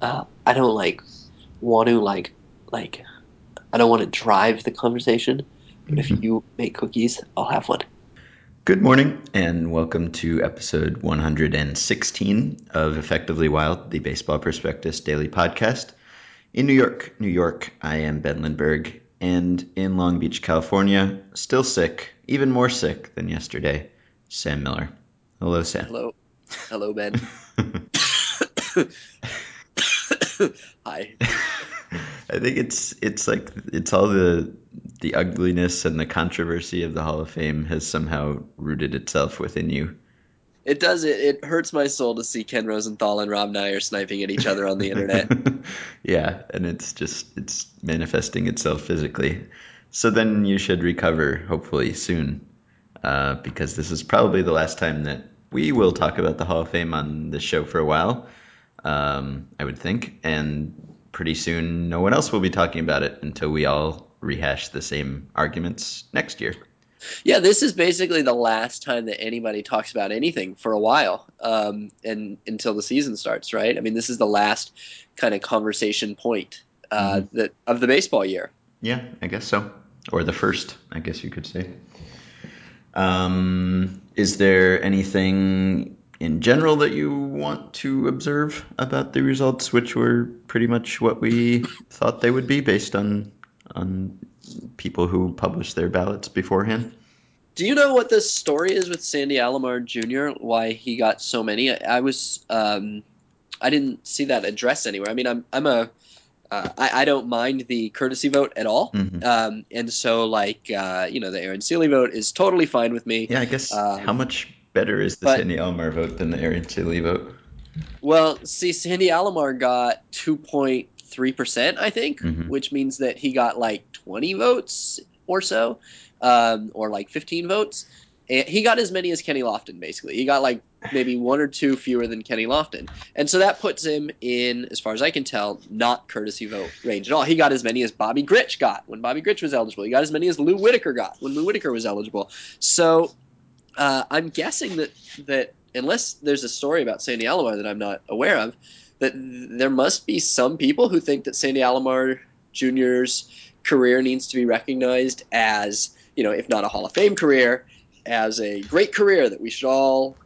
uh, I don't like want to like like I don't want to drive the conversation. But if Mhm. you make cookies, I'll have one. Good morning, and welcome to episode 116 of Effectively Wild, the Baseball Prospectus Daily Podcast. In New York, New York, I am Ben Lindbergh, and in Long Beach, California, still sick, even more sick than yesterday, Sam Miller. Hello, Sam. Hello, hello, Ben. Hi. I think it's it's like it's all the the ugliness and the controversy of the Hall of Fame has somehow rooted itself within you. It does it. It hurts my soul to see Ken Rosenthal and Rob Neyer sniping at each other on the internet. yeah, and it's just it's manifesting itself physically. So then you should recover hopefully soon, uh, because this is probably the last time that we will talk about the Hall of Fame on this show for a while. Um, I would think, and pretty soon no one else will be talking about it until we all rehash the same arguments next year. Yeah, this is basically the last time that anybody talks about anything for a while, um, and until the season starts, right? I mean, this is the last kind of conversation point uh, Mhm. that of the baseball year. Yeah, I guess so. Or the first, I guess you could say. Um, is there anything in general that you want to observe about the results, which were pretty much what we thought they would be based on on people who published their ballots beforehand? Do you know what the story is with Sandy Alomar Jr.? Why he got so many? I, I was, um, I didn't see that address anywhere. I mean, I'm, I'm a, uh, I, I don't mind the courtesy vote at all, Mhm. um, and so like, uh, you know, the Aaron Sele vote is totally fine with me. Yeah, I guess Um, how much better is the but- Sandy Alomar vote than the Aaron Sele vote? Well, see, Sandy Alomar got 2.3%, I think, Mhm. which means that he got like 20 votes or so, um, or like 15 votes. And he got as many as Kenny Lofton, basically. He got like maybe one or two fewer than Kenny Lofton. And so that puts him in, as far as I can tell, not courtesy vote range at all. He got as many as Bobby Grich got when Bobby Grich was eligible. He got as many as Lou Whitaker got when Lou Whitaker was eligible. So uh, I'm guessing that that unless there's a story about Sandy Alomar that I'm not aware of, that there must be some people who think that Sandy Alomar Jr.'s career needs to be recognized as, you know, if not a Hall of Fame career, as a great career that we should all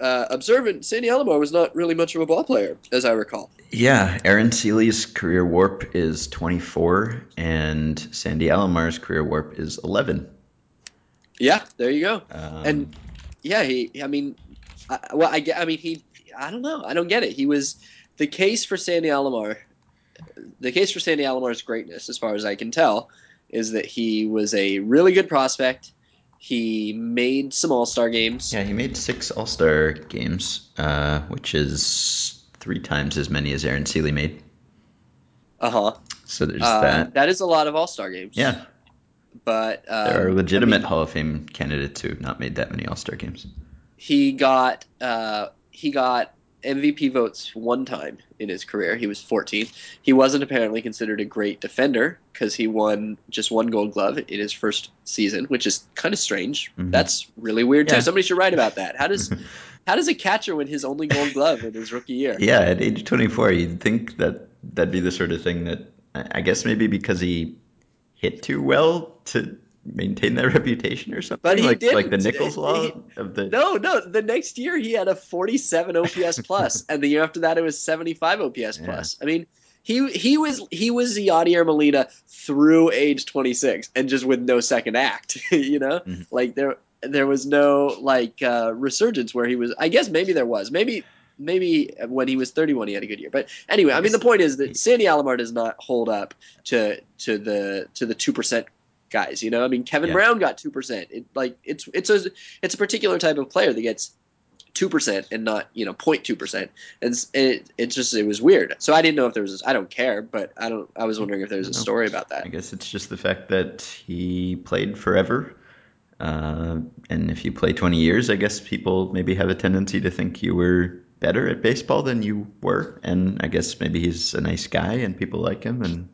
uh, observe. And Sandy Alomar was not really much of a ball player, as I recall. Yeah, Aaron Sele's career WARP is 24, and Sandy Alomar's career WARP is 11. Yeah, there you go. Um, And yeah, he. I mean, I, well, I get. I mean, he. I don't know. I don't get it. He was the case for Sandy Alomar. The case for Sandy Alomar's greatness, as far as I can tell, is that he was a really good prospect. He made some All Star games. yeah, he made six All Star games, uh, which is three times as many as Aaron Sele made. Uh huh. So there's Uh, that. that is a lot of All Star games. Yeah, but um, there are legitimate I mean, Hall of Fame candidates who have not made that many All Star games. he got uh, he got MVP votes one time in his career. He was 14. He wasn't apparently considered a great defender because he won just one Gold Glove in his first season, which is kind of strange. Mhm. That's really weird too. Somebody should write about that. How does how does a catcher win his only Gold Glove in his rookie year? Yeah, at age 24, you'd think that that'd be the sort of thing that I guess maybe because he hit too well to maintain that reputation or something. But he like did like the. Nichols law He- of the No, no. The next year he had a 47 OPS plus, and the year after that it was 75 OPS plus. I mean, he he was he was Yadier Molina through age 26, and just with no second act. you know, Mhm. like there there was no like uh, resurgence where he was. I guess maybe there was. Maybe maybe when he was 31 he had a good year. But anyway, I mean the point is that Sandy Alomar does not hold up to to the to the two percent guys. You know, I mean Kevin Yeah. Brown got two percent. It like it's it's a it's a particular type of player that gets two percent and not you know 0.2 percent and it, it just it was weird so i didn't know if there was i don't care but i don't i was wondering if there was a story about that. I guess it's just the fact that he played forever. Uh, and if you play 20 years, I guess people maybe have a tendency to think you were better at baseball than you were. And I guess maybe he's a nice guy and people like him. And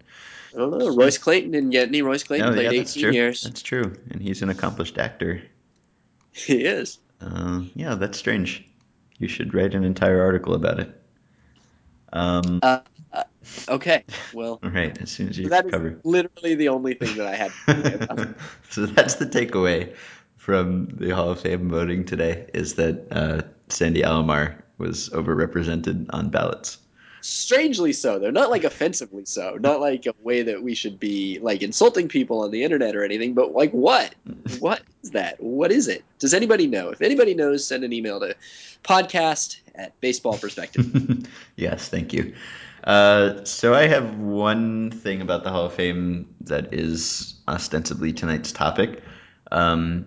i don't know royce clayton didn't get any royce clayton No, played yeah, that's 18 true. years That's true. And he's an accomplished actor. he is Uh, yeah, that's strange. You should write an entire article about it. Um, Uh, uh, okay, well, right. as soon as you that is cover. literally the only thing that I had. to about so that's the takeaway from the Hall of Fame voting today is that uh, Sandy Alomar was overrepresented on ballots. Strangely so, though, not like offensively so, not like a way that we should be like insulting people on the internet or anything, but like what? What is that? What is it? Does anybody know? If anybody knows, send an email to podcast at baseball prospectus. yes, thank you. Uh, so I have one thing about the Hall of Fame that is ostensibly tonight's topic, um,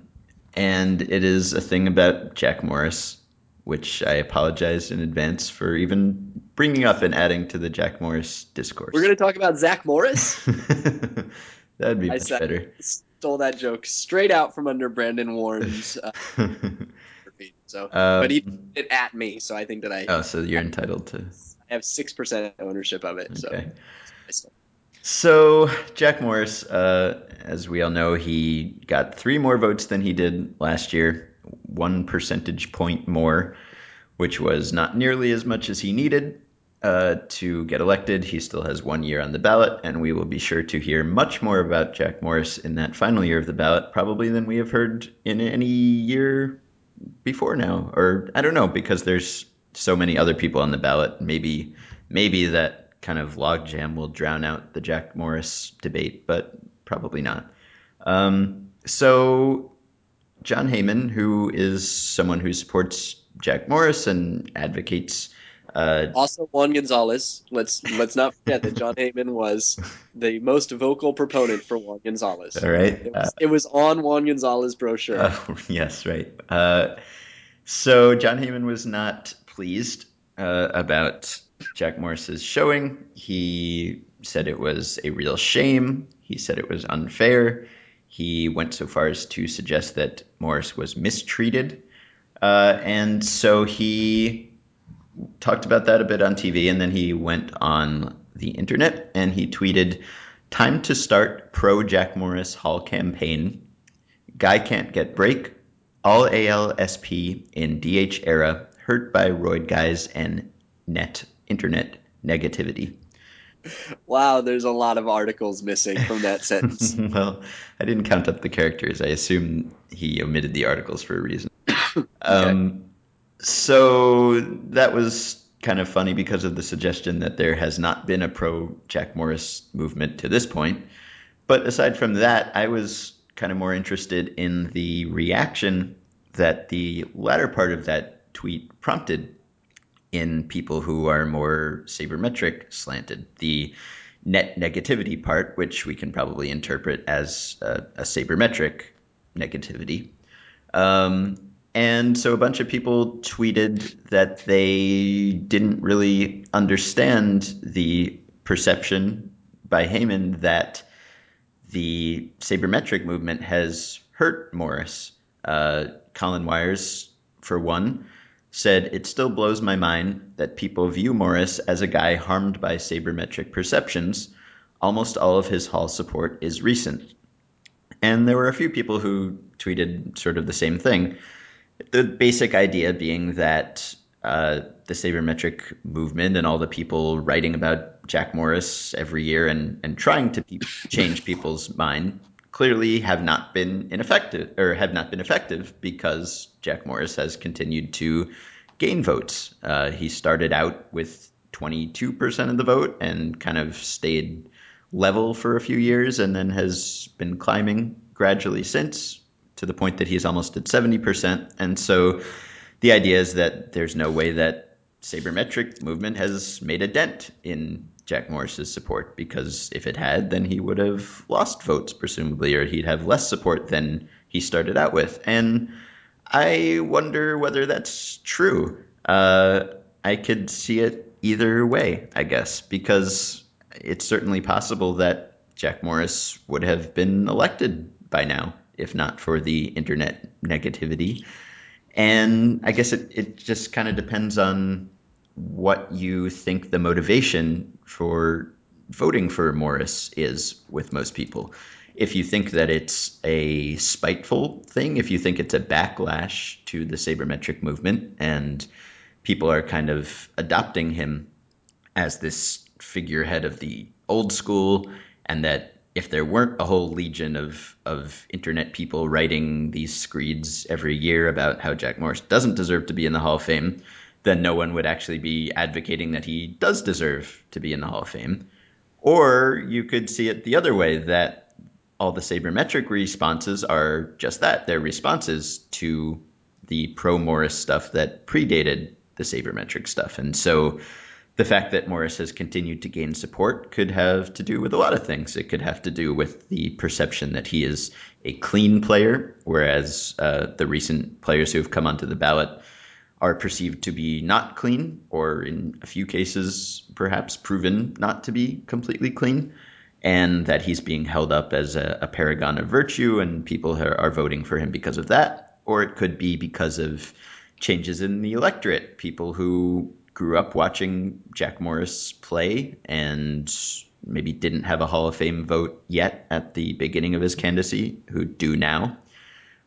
and it is a thing about Jack Morris, which I apologize in advance for even bringing up and adding to the Jack Morris discourse. We're going to talk about Zach Morris. That'd be I much said- better. Stole that joke straight out from under Brandon Warren's uh. So, Um, but he did it at me, so I think that I, oh, so you're entitled to. I have six percent ownership of it. So, Okay. I still- So Jack Morris, uh, as we all know, he got three more votes than he did last year, one percentage point more, which was not nearly as much as he needed uh, to get elected. He still has one year on the ballot, and we will be sure to hear much more about Jack Morris in that final year of the ballot, probably than we have heard in any year before now. Or I don't know, because there's so many other people on the ballot. Maybe maybe that kind of logjam will drown out the Jack Morris debate, but probably not. Um, so Jon Heyman, who is someone who supports Jack Morris and advocates uh, Also, Juan Gonzalez. Let's let's not forget that Jon Heyman was the most vocal proponent for Juan Gonzalez. all right, It was, it was on Juan Gonzalez brochure. Oh, yes, right. Uh, so Jon Heyman was not pleased uh, about Jack Morris's showing. He said it was a real shame. He said it was unfair. He went so far as to suggest that Morris was mistreated. Uh, and so he talked about that a bit on TV, and then he went on the internet and he tweeted, Time to start pro Jack Morris Hall campaign. Guy can't get break. All ALSP in DH era, hurt by roid guys and net internet negativity. Wow, there's a lot of articles missing from that sentence. well, I didn't count up the characters. I assume he omitted the articles for a reason. um, so that was kind of funny because of the suggestion that there has not been a pro Jack Morris movement to this point. But aside from that, I was kind of more interested in the reaction that the latter part of that tweet prompted in people who are more sabermetric slanted. The net negativity part, which we can probably interpret as a, a sabermetric negativity. Um, and so a bunch of people tweeted that they didn't really understand the perception by Heyman that the sabermetric movement has hurt Morris. Uh, Colin Wyers, for one, said, It still blows my mind that people view Morris as a guy harmed by sabermetric perceptions. Almost all of his hall support is recent. And there were a few people who tweeted sort of the same thing. The basic idea being that uh, the sabermetric movement and all the people writing about Jack Morris every year and, and trying to pe- change people's mind clearly have not been ineffective or have not been effective because Jack Morris has continued to gain votes. Uh, he started out with 22% of the vote and kind of stayed level for a few years and then has been climbing gradually since to the point that he's almost at 70%. And so the idea is that there's no way that sabermetric movement has made a dent in Jack Morris's support because if it had, then he would have lost votes, presumably, or he'd have less support than he started out with. And I wonder whether that's true. Uh, I could see it either way, I guess, because it's certainly possible that Jack Morris would have been elected by now, if not for the internet negativity. And I guess it, it just kind of depends on what you think the motivation for voting for Morris is with most people. If you think that it's a spiteful thing, if you think it's a backlash to the sabermetric movement and people are kind of adopting him as this figurehead of the old school, and that if there weren't a whole legion of of internet people writing these screeds every year about how Jack Morris doesn't deserve to be in the Hall of Fame, then no one would actually be advocating that he does deserve to be in the Hall of Fame. Or you could see it the other way that all the sabermetric responses are just that they're responses to the pro Morris stuff that predated the sabermetric stuff. And so the fact that Morris has continued to gain support could have to do with a lot of things. It could have to do with the perception that he is a clean player, whereas uh, the recent players who have come onto the ballot are perceived to be not clean, or in a few cases, perhaps proven not to be completely clean, and that he's being held up as a, a paragon of virtue, and people are, voting for him because of that. Or it could be because of changes in the electorate, people who grew up watching Jack Morris play and maybe didn't have a Hall of Fame vote yet at the beginning of his candidacy, who do now.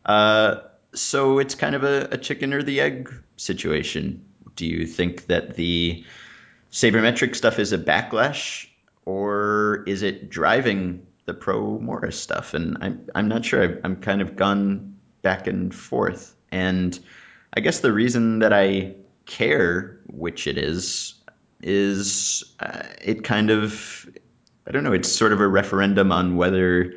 Uh, so it's kind of a, a chicken or the egg situation. Do you think that the sabermetric stuff is a backlash, or is it driving the pro Morris stuff? And I'm I'm not sure. i I'm kind of gone back and forth. And I guess the reason that I care which it is is uh, it kind of I don't know. It's sort of a referendum on whether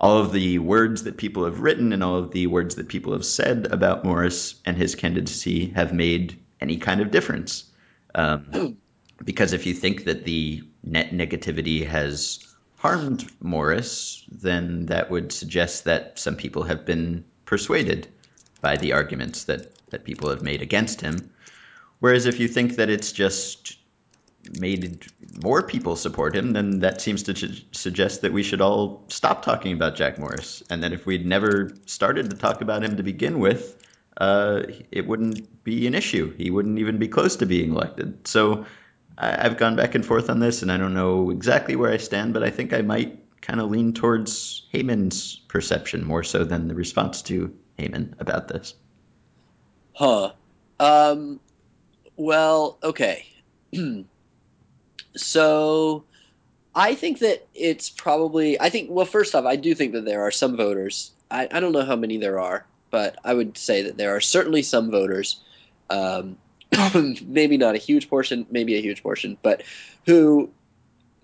all of the words that people have written and all of the words that people have said about Morris and his candidacy have made any kind of difference. Um, because if you think that the net negativity has harmed Morris, then that would suggest that some people have been persuaded by the arguments that, that people have made against him. Whereas if you think that it's just made more people support him, then that seems to suggest that we should all stop talking about Jack Morris. And that if we'd never started to talk about him to begin with, uh, it wouldn't be an issue. He wouldn't even be close to being elected. So I- I've gone back and forth on this, and I don't know exactly where I stand, but I think I might kind of lean towards Heyman's perception more so than the response to Heyman about this. Huh. Um, well, okay. So I think that it's probably I think well first off I do think that there are some voters I, I don't know how many there are but I would say that there are certainly some voters um, maybe not a huge portion maybe a huge portion but who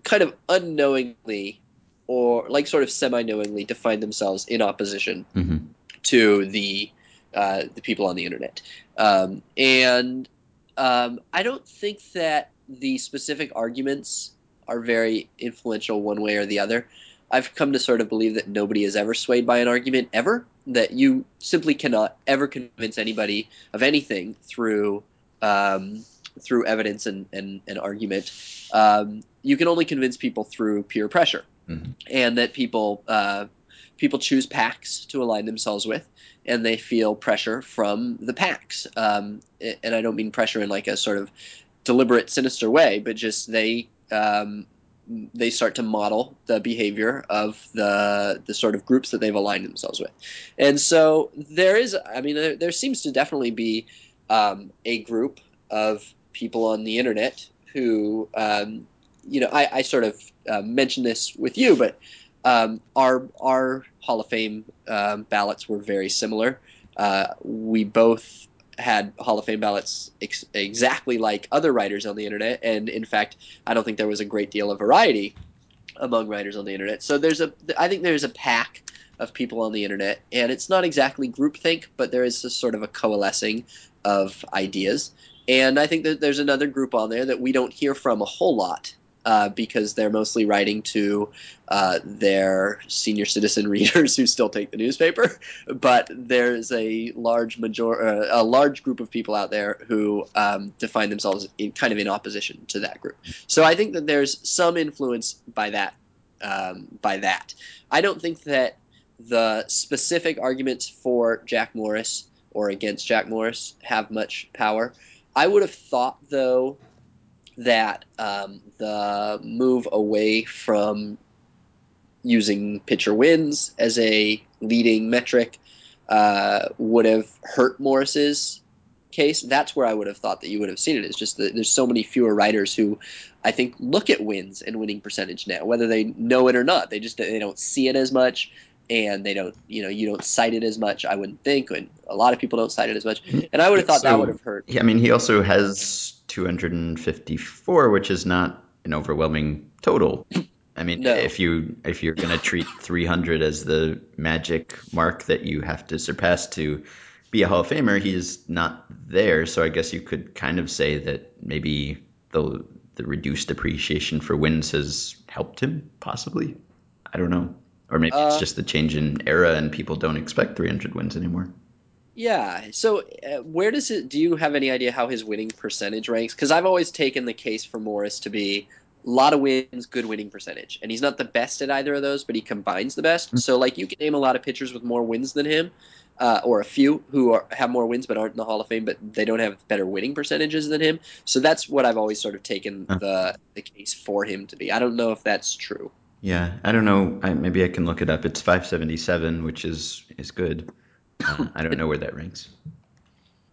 kind of unknowingly or like sort of semi-knowingly define themselves in opposition mm-hmm. to the uh, the people on the internet um, and um, I don't think that the specific arguments are very influential one way or the other. I've come to sort of believe that nobody is ever swayed by an argument ever. That you simply cannot ever convince anybody of anything through um, through evidence and, and, and argument. Um, you can only convince people through peer pressure, mm-hmm. and that people uh, people choose packs to align themselves with, and they feel pressure from the packs. Um, and I don't mean pressure in like a sort of deliberate, sinister way, but just they um, they start to model the behavior of the the sort of groups that they've aligned themselves with, and so there is. I mean, there, there seems to definitely be um, a group of people on the internet who, um, you know, I, I sort of uh, mentioned this with you, but um, our our Hall of Fame um, ballots were very similar. Uh, we both had Hall of Fame ballots ex- exactly like other writers on the internet, and in fact, I don't think there was a great deal of variety among writers on the internet. So there's a, I think there's a pack of people on the internet, and it's not exactly groupthink, but there is a sort of a coalescing of ideas. And I think that there's another group on there that we don't hear from a whole lot uh, because they're mostly writing to uh, their senior citizen readers who still take the newspaper. But there's a large major, uh, a large group of people out there who um, define themselves in, kind of in opposition to that group. So I think that there's some influence by that. Um, by that, I don't think that the specific arguments for Jack Morris or against Jack Morris have much power. I would have thought, though, that um, the move away from using pitcher wins as a leading metric uh, would have hurt Morris's case, that's where I would have thought that you would have seen it. It's just that there's so many fewer writers who, I think, look at wins and winning percentage now, whether they know it or not. They just they don't see it as much, and they don't you know you don't cite it as much. I wouldn't think, and a lot of people don't cite it as much. Mm-hmm. And I would have thought So- that would have hurt. Yeah, I mean, he also has 254, which is not an overwhelming total. I mean, No. if you if you're going to treat 300 as the magic mark that you have to surpass to be a Hall of Famer, he's not there. So I guess you could kind of say that maybe the the reduced appreciation for wins has helped him, possibly. I don't know. Or maybe it's Uh, just the change in era and people don't expect 300 wins anymore. Yeah. So uh, where does it? Do you have any idea how his winning percentage ranks? Because I've always taken the case for Morris to be a lot of wins, good winning percentage, and he's not the best at either of those, but he combines the best. Mm. So like you can name a lot of pitchers with more wins than him, uh, or a few who are, have more wins but aren't in the Hall of Fame, but they don't have better winning percentages than him. So that's what I've always sort of taken the the case for him to be. I don't know if that's true. Yeah, I don't know. I, maybe I can look it up. It's 577, which is is good. Uh, I don't know where that ranks.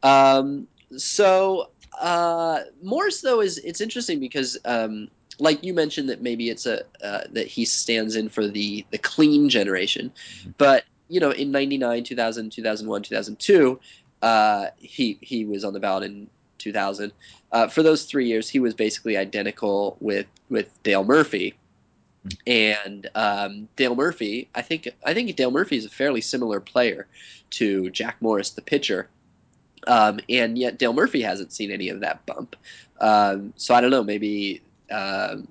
Um, so uh, Morris though is it's interesting because um, like you mentioned that maybe it's a uh, that he stands in for the the clean generation, but you know in 99, 2000, 2001, 2002, uh, he he was on the ballot in 2000. Uh, for those three years, he was basically identical with with Dale Murphy. And um, Dale Murphy, I think I think Dale Murphy is a fairly similar player to Jack Morris, the pitcher. Um, and yet Dale Murphy hasn't seen any of that bump. Um, so I don't know. Maybe um,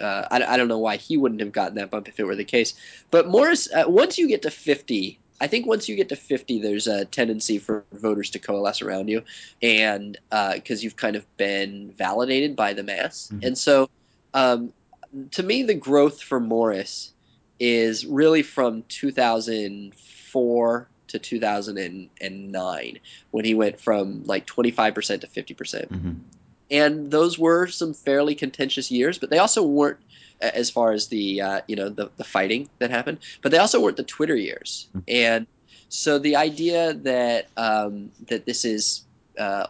uh, I, I don't know why he wouldn't have gotten that bump if it were the case. But Morris, uh, once you get to 50, I think once you get to 50, there's a tendency for voters to coalesce around you, and because you've kind of been validated by the mass. Mhm. And so, um, to me, the growth for Morris is really from 2004 to 2009 when he went from like 25% to 50%. hmm And those were some fairly contentious years, but they also weren't as far as the uh, you know the, the fighting that happened, but they also weren't the Twitter years. Mhm. And so the idea that um, that this is uh,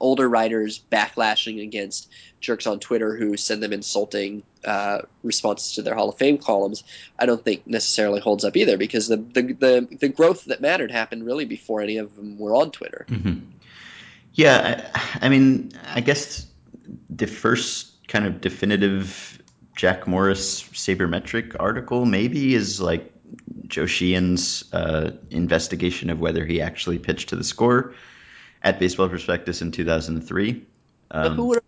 older writers backlashing against jerks on Twitter who send them insulting uh, responses to their Hall of Fame columns, I don't think necessarily holds up either because the, the the the growth that mattered happened really before any of them were on Twitter. hmm Yeah, I, I mean, I guess the first kind of definitive Jack Morris sabermetric article maybe is like Joe Sheehan's uh, investigation of whether he actually pitched to the score at Baseball Prospectus in 2003. But Um, who would?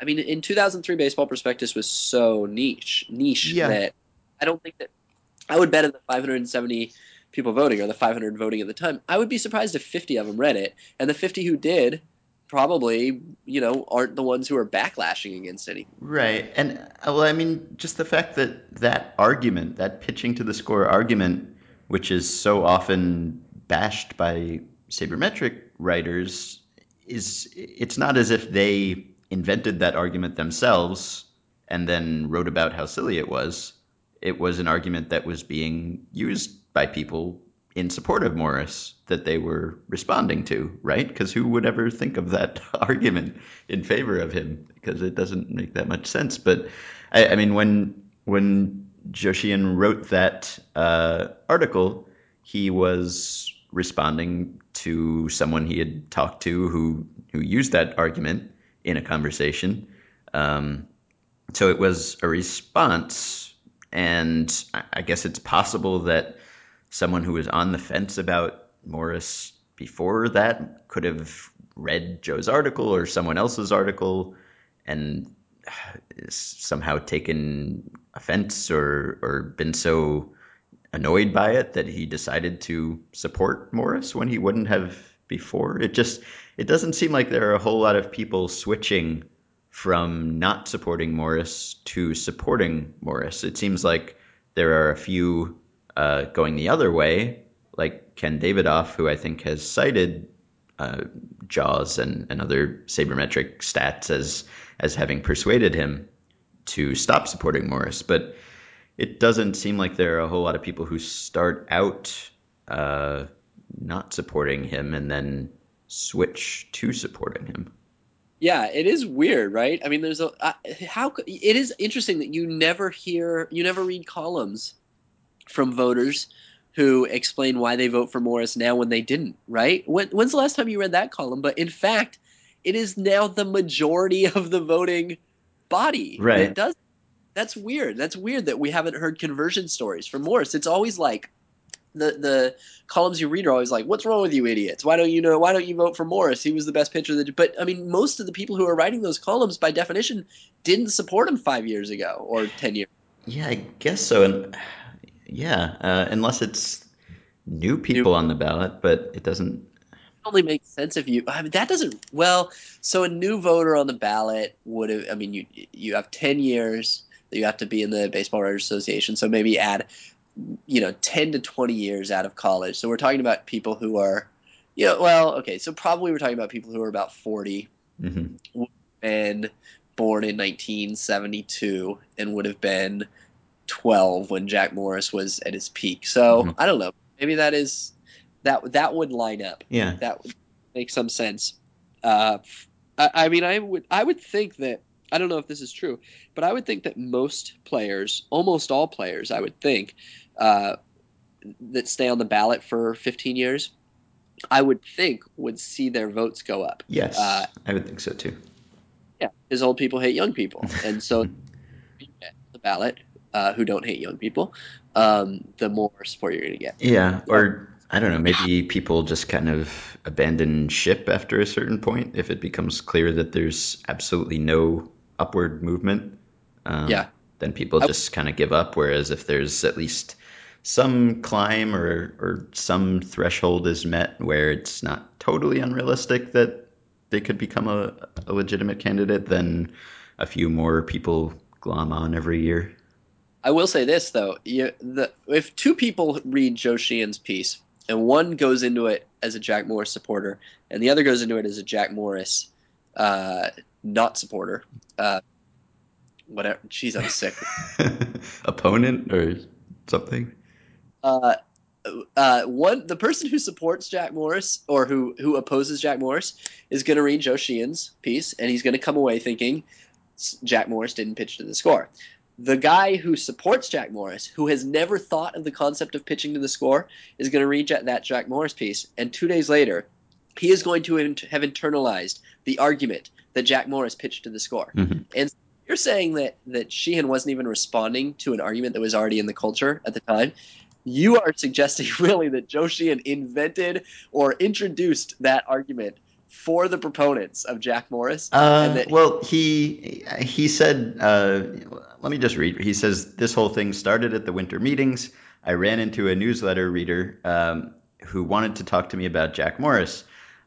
I mean, in 2003, Baseball Prospectus was so niche, niche Yeah. that I don't think that I would bet on the 570 people voting or the 500 voting at the time. I would be surprised if 50 of them read it, and the 50 who did probably, you know, aren't the ones who are backlashing against any. Right. And uh, well, I mean, just the fact that that argument, that pitching to the score argument, which is so often bashed by sabermetric writers, is it's not as if they invented that argument themselves and then wrote about how silly it was. It was an argument that was being used by people in support of Morris that they were responding to, right? Because who would ever think of that argument in favor of him? Because it doesn't make that much sense. But I, I mean, when when Joe Sheehan wrote that uh, article, he was responding to someone he had talked to who who used that argument in a conversation. Um, so it was a response, and I, guess it's possible that someone who was on the fence about Morris before that could have read Joe's article or someone else's article and somehow taken offense or or been so annoyed by it that he decided to support Morris when he wouldn't have before. It just it doesn't seem like there are a whole lot of people switching from not supporting Morris to supporting Morris. It seems like there are a few uh, going the other way, like Ken Davidoff, who I think has cited uh, JAWS and, and other sabermetric stats as as having persuaded him to stop supporting Morris. But it doesn't seem like there are a whole lot of people who start out uh, not supporting him and then switch to supporting him. Yeah, it is weird, right? I mean, there's a uh, how it is interesting that you never hear, you never read columns from voters who explain why they vote for Morris now when they didn't, right? When, when's the last time you read that column? But in fact, it is now the majority of the voting body right. that does. That's weird. That's weird that we haven't heard conversion stories from Morris. It's always like the the columns you read are always like, "What's wrong with you idiots? Why don't you know? Why don't you vote for Morris? He was the best pitcher." That, but I mean, most of the people who are writing those columns, by definition, didn't support him five years ago or ten years. Yeah, I guess so. And yeah, uh, unless it's new people new. on the ballot, but it doesn't. It only makes sense if you. I mean, that doesn't. Well, so a new voter on the ballot would have. I mean, you you have ten years that you have to be in the Baseball Writers Association. So maybe add you know 10 to 20 years out of college so we're talking about people who are you know well okay so probably we're talking about people who are about 40 mm-hmm. and born in 1972 and would have been 12 when jack morris was at his peak so mm-hmm. i don't know maybe that is that that would line up yeah that would make some sense uh, I, I mean i would i would think that I don't know if this is true, but I would think that most players, almost all players, I would think, uh, that stay on the ballot for 15 years, I would think would see their votes go up. Yes, uh, I would think so too. Yeah, because old people hate young people, and so the ballot uh, who don't hate young people, um, the more support you're going to get. Yeah, or I don't know, maybe people just kind of abandon ship after a certain point if it becomes clear that there's absolutely no upward movement. Um, yeah, then people just kind of give up. Whereas if there's at least some climb or or some threshold is met where it's not totally unrealistic that they could become a, a legitimate candidate, then a few more people glom on every year. I will say this though: you, the, if two people read Joe Sheehan's piece and one goes into it as a Jack Morris supporter and the other goes into it as a Jack Morris uh, not supporter, uh, whatever. Jeez, I'm sick. Opponent or something uh, uh, one the person who supports Jack Morris or who who opposes Jack Morris is going to read Joe Sheehan's piece and he's going to come away thinking Jack Morris didn't pitch to the score. The guy who supports Jack Morris, who has never thought of the concept of pitching to the score, is going to read that Jack Morris piece, and two days later, he is going to have internalized the argument that Jack Morris pitched to the score. Mm-hmm. And you're saying that that Sheehan wasn't even responding to an argument that was already in the culture at the time you are suggesting really that Joe Sheehan invented or introduced that argument for the proponents of Jack Morris. Uh, well, he he said, uh, let me just read. He says this whole thing started at the winter meetings. I ran into a newsletter reader um, who wanted to talk to me about Jack Morris.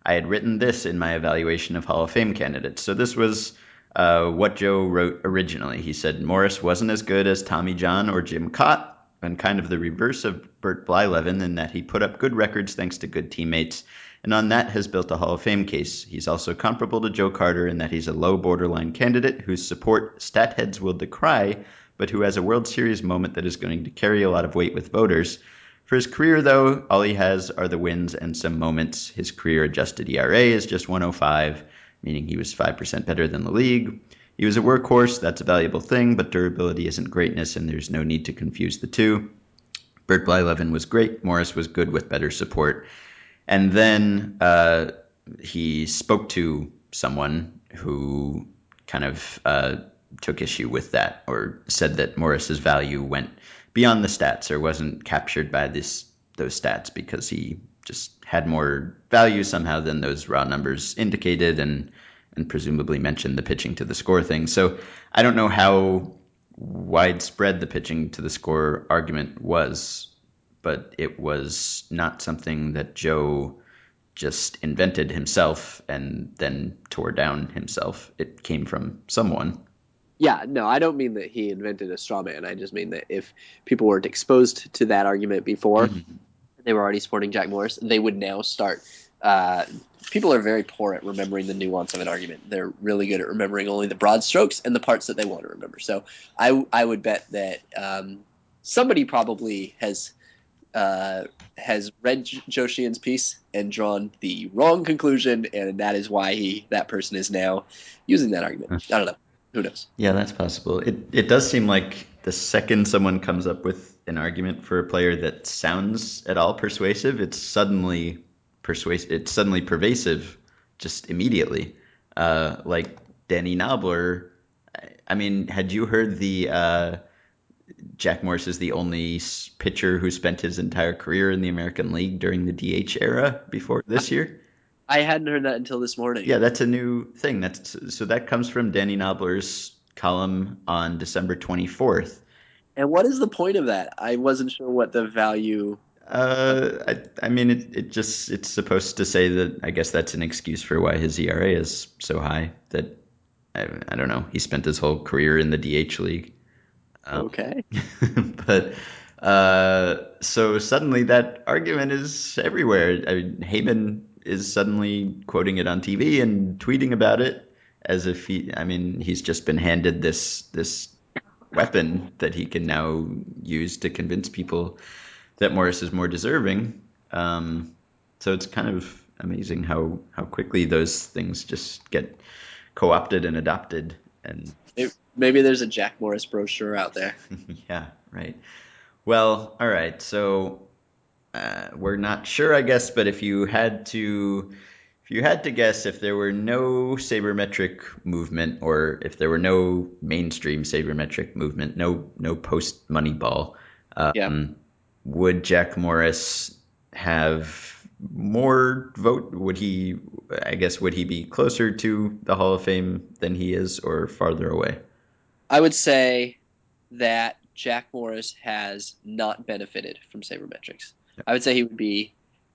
I had written this in my evaluation of Hall of Fame candidates. So this was uh, what Joe wrote originally. He said Morris wasn't as good as Tommy John or Jim Kaat and kind of the reverse of Bert Blyleven in that he put up good records thanks to good teammates, and on that has built a Hall of Fame case. He's also comparable to Joe Carter in that he's a low borderline candidate whose support stat heads will decry, but who has a World Series moment that is going to carry a lot of weight with voters. For his career, though, all he has are the wins and some moments. His career adjusted ERA is just 105, meaning he was 5% better than the league. He was a workhorse, that's a valuable thing, but durability isn't greatness, and there's no need to confuse the two. Bert Blyleven was great, Morris was good with better support. And then uh, he spoke to someone who kind of uh, took issue with that or said that Morris's value went beyond the stats or wasn't captured by this those stats because he just had more value somehow than those raw numbers indicated and and presumably mentioned the pitching to the score thing. So I don't know how widespread the pitching to the score argument was, but it was not something that Joe just invented himself and then tore down himself. It came from someone. Yeah, no, I don't mean that he invented a straw man. I just mean that if people weren't exposed to that argument before, mm-hmm. they were already supporting Jack Morris, they would now start uh, people are very poor at remembering the nuance of an argument. They're really good at remembering only the broad strokes and the parts that they want to remember. So I, I would bet that um, somebody probably has uh, has read J- Joe Sheehan's piece and drawn the wrong conclusion, and that is why he that person is now using that argument. I don't know. Who knows? Yeah, that's possible. It it does seem like the second someone comes up with an argument for a player that sounds at all persuasive, it's suddenly persuasive. It's suddenly pervasive, just immediately. Uh, like Danny Knobler. I mean, had you heard the uh, Jack Morris is the only pitcher who spent his entire career in the American League during the DH era before this year? I hadn't heard that until this morning. Yeah, that's a new thing. That's so that comes from Danny Knobler's column on December 24th. And what is the point of that? I wasn't sure what the value. Uh, I, I mean, it, it just it's supposed to say that I guess that's an excuse for why his ERA is so high. That I, I don't know. He spent his whole career in the DH league. Um, okay. but uh, so suddenly that argument is everywhere. I mean, Heyman is suddenly quoting it on TV and tweeting about it as if he. I mean, he's just been handed this this weapon that he can now use to convince people that Morris is more deserving. Um, so it's kind of amazing how how quickly those things just get co-opted and adopted and maybe there's a Jack Morris brochure out there. yeah, right. Well, all right. So uh, we're not sure, I guess, but if you had to, if you had to guess, if there were no sabermetric movement, or if there were no mainstream sabermetric movement, no no post Moneyball, um, yeah. would Jack Morris have more vote? Would he? I guess would he be closer to the Hall of Fame than he is, or farther away? I would say that Jack Morris has not benefited from sabermetrics. I would say he would be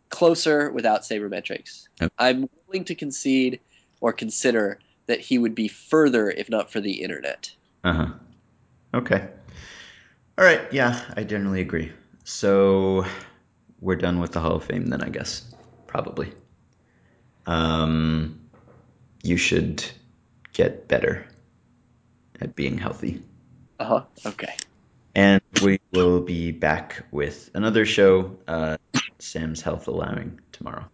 closer without sabermetrics. Yep. I'm willing to concede or consider that he would be further if not for the internet. Uh huh. Okay. All right. Yeah, I generally agree. So we're done with the Hall of Fame then, I guess. Probably. Um, you should get better at being healthy. Uh huh. Okay. And we will be back with another show, uh, Sam's Health Allowing, tomorrow.